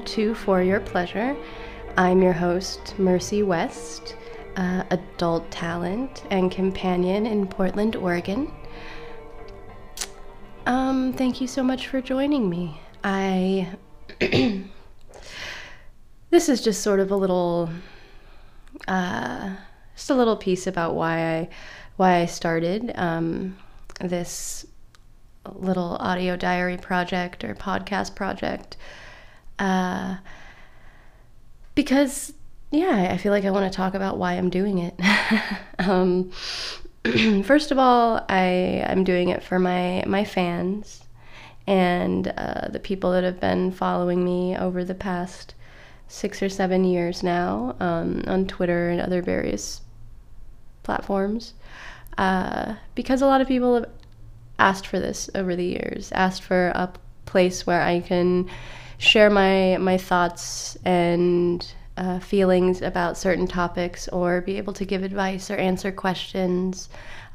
welcome to For Your Pleasure. I'm your host, Mercy West, uh, adult talent and companion in Portland, Oregon. Um, thank you so much for joining me. I. this is just sort of a little. Uh, just a little piece about why I why I started um, this little audio diary project or podcast project. Uh, because, yeah, I feel like I want to talk about why I'm doing it. um, first of all, I, I'm doing it for my, my fans and uh, the people that have been following me over the past six or seven years now um, on Twitter and other various platforms. Uh, because a lot of people have asked for this over the years, asked for a place where I can share my my thoughts and uh, feelings about certain topics, or be able to give advice or answer questions.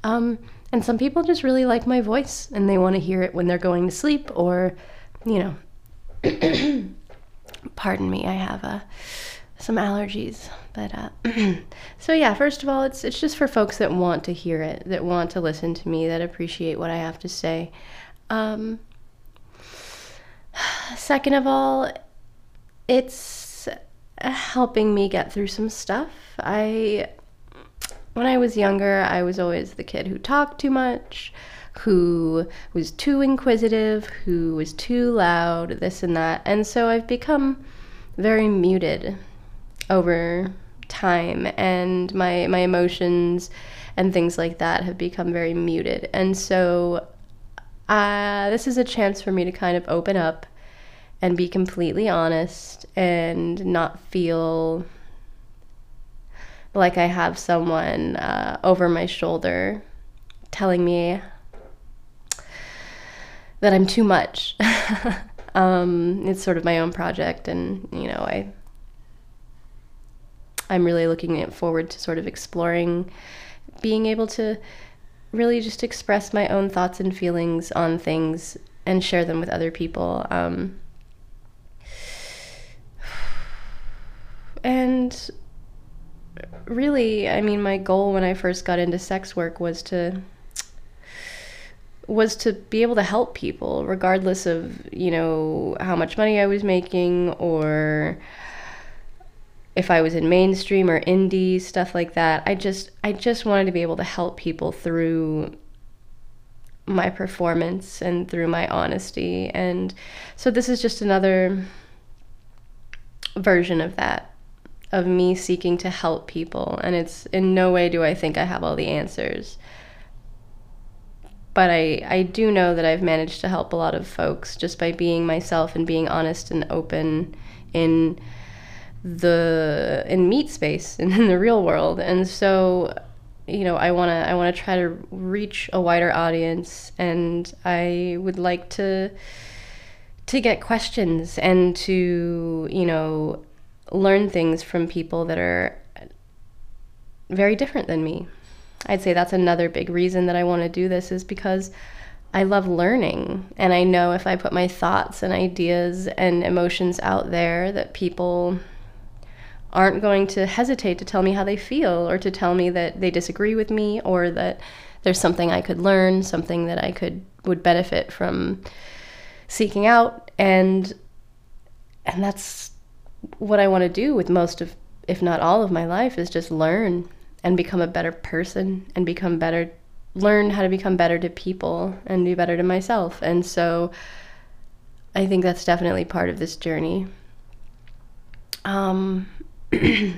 Um, and some people just really like my voice and they want to hear it when they're going to sleep, or you know, pardon me, I have a some allergies. But uh, so yeah, first of all, it's it's just for folks that want to hear it, that want to listen to me, that appreciate what I have to say. Um, second of all, it's helping me get through some stuff. I when I was younger, I was always the kid who talked too much, who was too inquisitive, who was too loud, this and that. And so I've become very muted over time and my my emotions and things like that have become very muted and so uh, this is a chance for me to kind of open up and be completely honest and not feel like I have someone uh, over my shoulder telling me that I'm too much. um, it's sort of my own project, and you know, I I'm really looking forward to sort of exploring being able to really just express my own thoughts and feelings on things and share them with other people. Um, and really, I mean, my goal when I first got into sex work was to was to be able to help people regardless of you know how much money i was making or if I was in mainstream or indie stuff like that. I just I just wanted to be able to help people through my performance and through my honesty. And so this is just another version of that of me seeking to help people. And it's in no way do I think I have all the answers. But I, I do know that I've managed to help a lot of folks just by being myself and being honest and open in the in meat space and in the real world and so you know i want to i want to try to reach a wider audience and i would like to to get questions and to you know learn things from people that are very different than me i'd say that's another big reason that i want to do this is because I love learning. And I know if I put my thoughts and ideas and emotions out there, that people aren't going to hesitate to tell me how they feel or to tell me that they disagree with me or that there's something I could learn, something that I could would benefit from seeking out and and that's what I want to do with most of if not all of my life is just learn and become a better person and become better learn how to become better to people and be better to myself. And so I think that's definitely part of this journey. Um,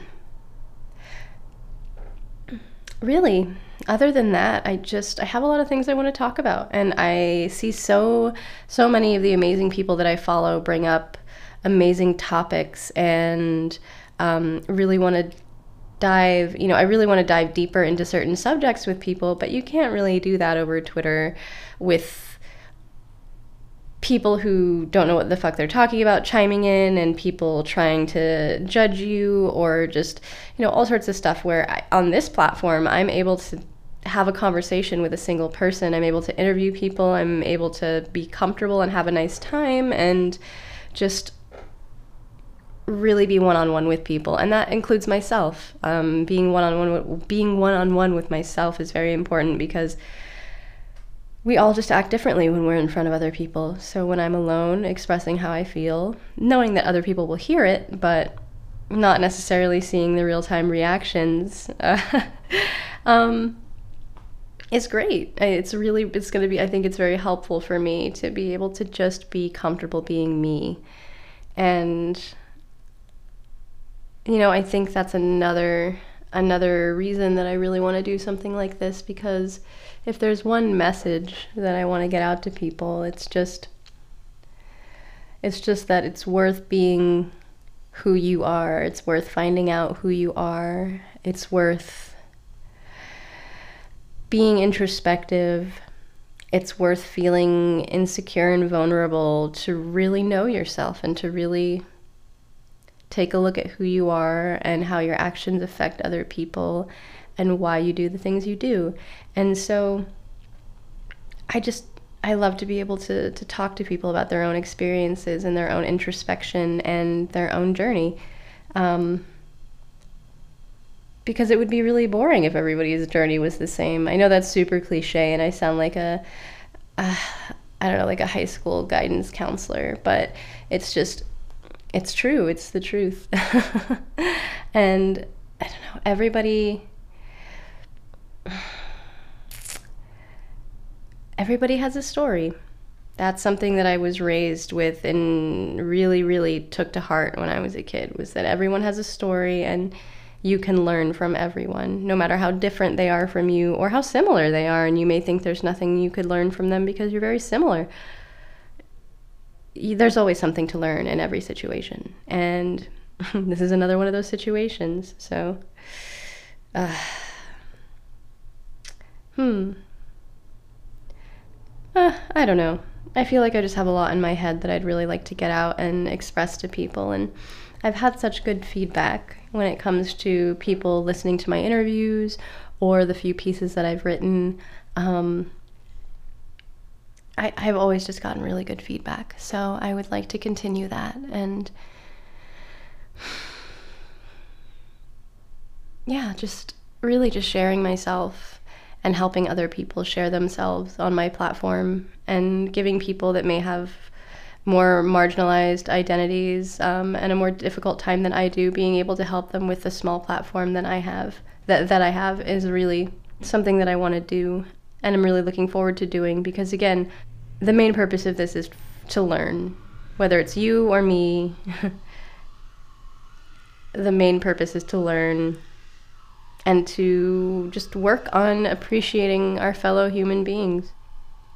really, other than that, I just I have a lot of things I want to talk about, and I see so so many of the amazing people that I follow bring up amazing topics, and um, really want to dive you know i really want to dive deeper into certain subjects with people but you can't really do that over twitter with people who don't know what the fuck they're talking about chiming in and people trying to judge you or just you know all sorts of stuff where I, on this platform i'm able to have a conversation with a single person. I'm able to interview people. I'm able to be comfortable and have a nice time and just really be one on one with people, and that includes myself. Um, being one on one, being one on one with myself is very important because we all just act differently when we're in front of other people. So when I'm alone, expressing how I feel, knowing that other people will hear it, but not necessarily seeing the real time reactions, uh, um, it's great. It's really, it's going to be, I think it's very helpful for me to be able to just be comfortable being me. And you know, I think that's another another reason that I really want to do something like this because if there's one message that I want to get out to people, it's just it's just that it's worth being who you are. It's worth finding out who you are. It's worth being introspective. It's worth feeling insecure and vulnerable to really know yourself and to really take a look at who you are and how your actions affect other people and why you do the things you do. And so I just I love to be able to to talk to people about their own experiences and their own introspection and their own journey. Um, because it would be really boring if everybody's journey was the same. I know that's super cliche and I sound like a uh, I don't know, like a high school guidance counselor, but it's just it's true. It's the truth. and I don't know, everybody everybody has a story. That's something that I was raised with and really really took to heart when I was a kid was that everyone has a story and you can learn from everyone, no matter how different they are from you or how similar they are. And you may think there's nothing you could learn from them because you're very similar there's always something to learn in every situation. And this is another one of those situations. So, uh, hmm. Uh, I don't know. I feel like I just have a lot in my head that I'd really like to get out and express to people. And I've had such good feedback when it comes to people listening to my interviews or the few pieces that I've written. Um, I, I've always just gotten really good feedback. So I would like to continue that. And yeah, just really just sharing myself and helping other people share themselves on my platform and giving people that may have more marginalized identities um, and a more difficult time than I do, being able to help them with the small platform that I have that that I have is really something that I want to do and I'm really looking forward to doing because again, the main purpose of this is to learn, whether it's you or me. the main purpose is to learn and to just work on appreciating our fellow human beings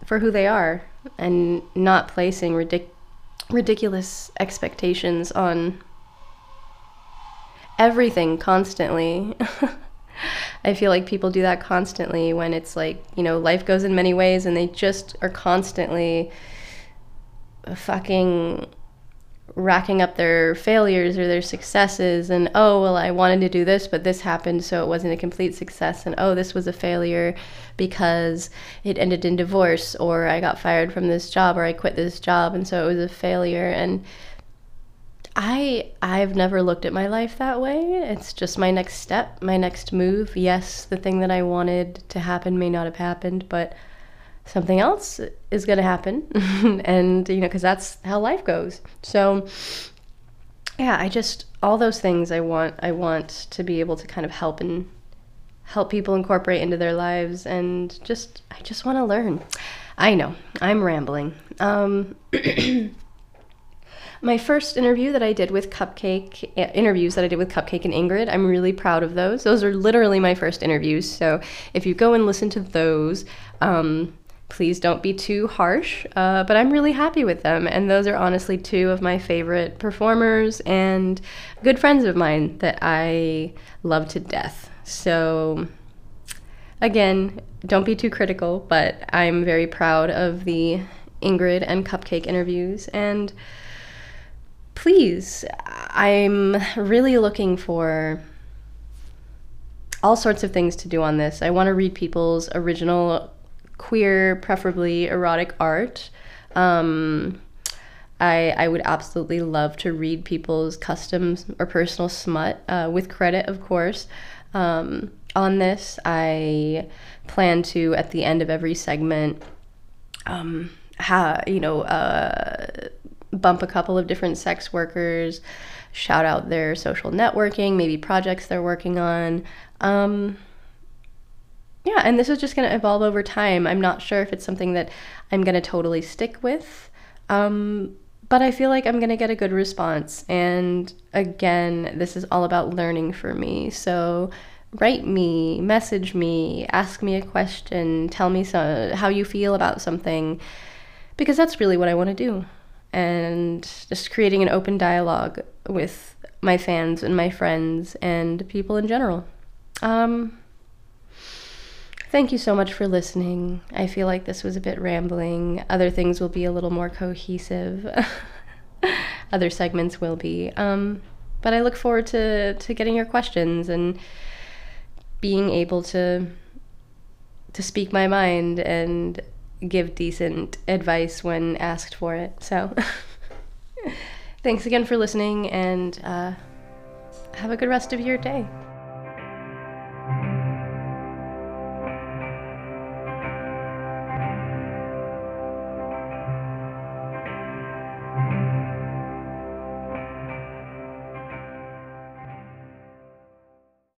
for who they are and not placing ridic- ridiculous expectations on everything constantly. I feel like people do that constantly when it's like, you know, life goes in many ways and they just are constantly fucking racking up their failures or their successes and oh well I wanted to do this but this happened so it wasn't a complete success and oh this was a failure because it ended in divorce or I got fired from this job or I quit this job and so it was a failure and I I've never looked at my life that way. It's just my next step, my next move. Yes, the thing that I wanted to happen may not have happened, but something else is going to happen. and you know, cuz that's how life goes. So yeah, I just all those things I want I want to be able to kind of help and help people incorporate into their lives and just I just want to learn. I know, I'm rambling. Um my first interview that I did with Cupcake, eh, interviews that I did with Cupcake and Ingrid, I'm really proud of those. Those are literally my first interviews. So if you go and listen to those, um, please don't be too harsh. Uh, but I'm really happy with them. And those are honestly two of my favorite performers and good friends of mine that I love to death. So again, don't be too critical, but I'm very proud of the Ingrid and Cupcake interviews. And please, I'm really looking for all sorts of things to do on this. I want to read people's original queer, preferably erotic art. Um, I, I would absolutely love to read people's customs or personal smut uh, with credit, of course. Um, on this, I plan to, at the end of every segment, um, ha, you know, uh, bump a couple of different sex workers, shout out their social networking, maybe projects they're working on. Um, yeah, and this is just going to evolve over time. I'm not sure if it's something that I'm going to totally stick with. Um, but I feel like I'm going to get a good response. And again, this is all about learning for me. So write me, message me, ask me a question, tell me so, how you feel about something, because that's really what I want to do. And just creating an open dialogue with my fans and my friends and people in general. Um, thank you so much for listening. I feel like this was a bit rambling. Other things will be a little more cohesive. Other segments will be. Um, but I look forward to, to getting your questions and being able to to speak my mind and give decent advice when asked for it. So, thanks again for listening and uh, have a good rest of your day.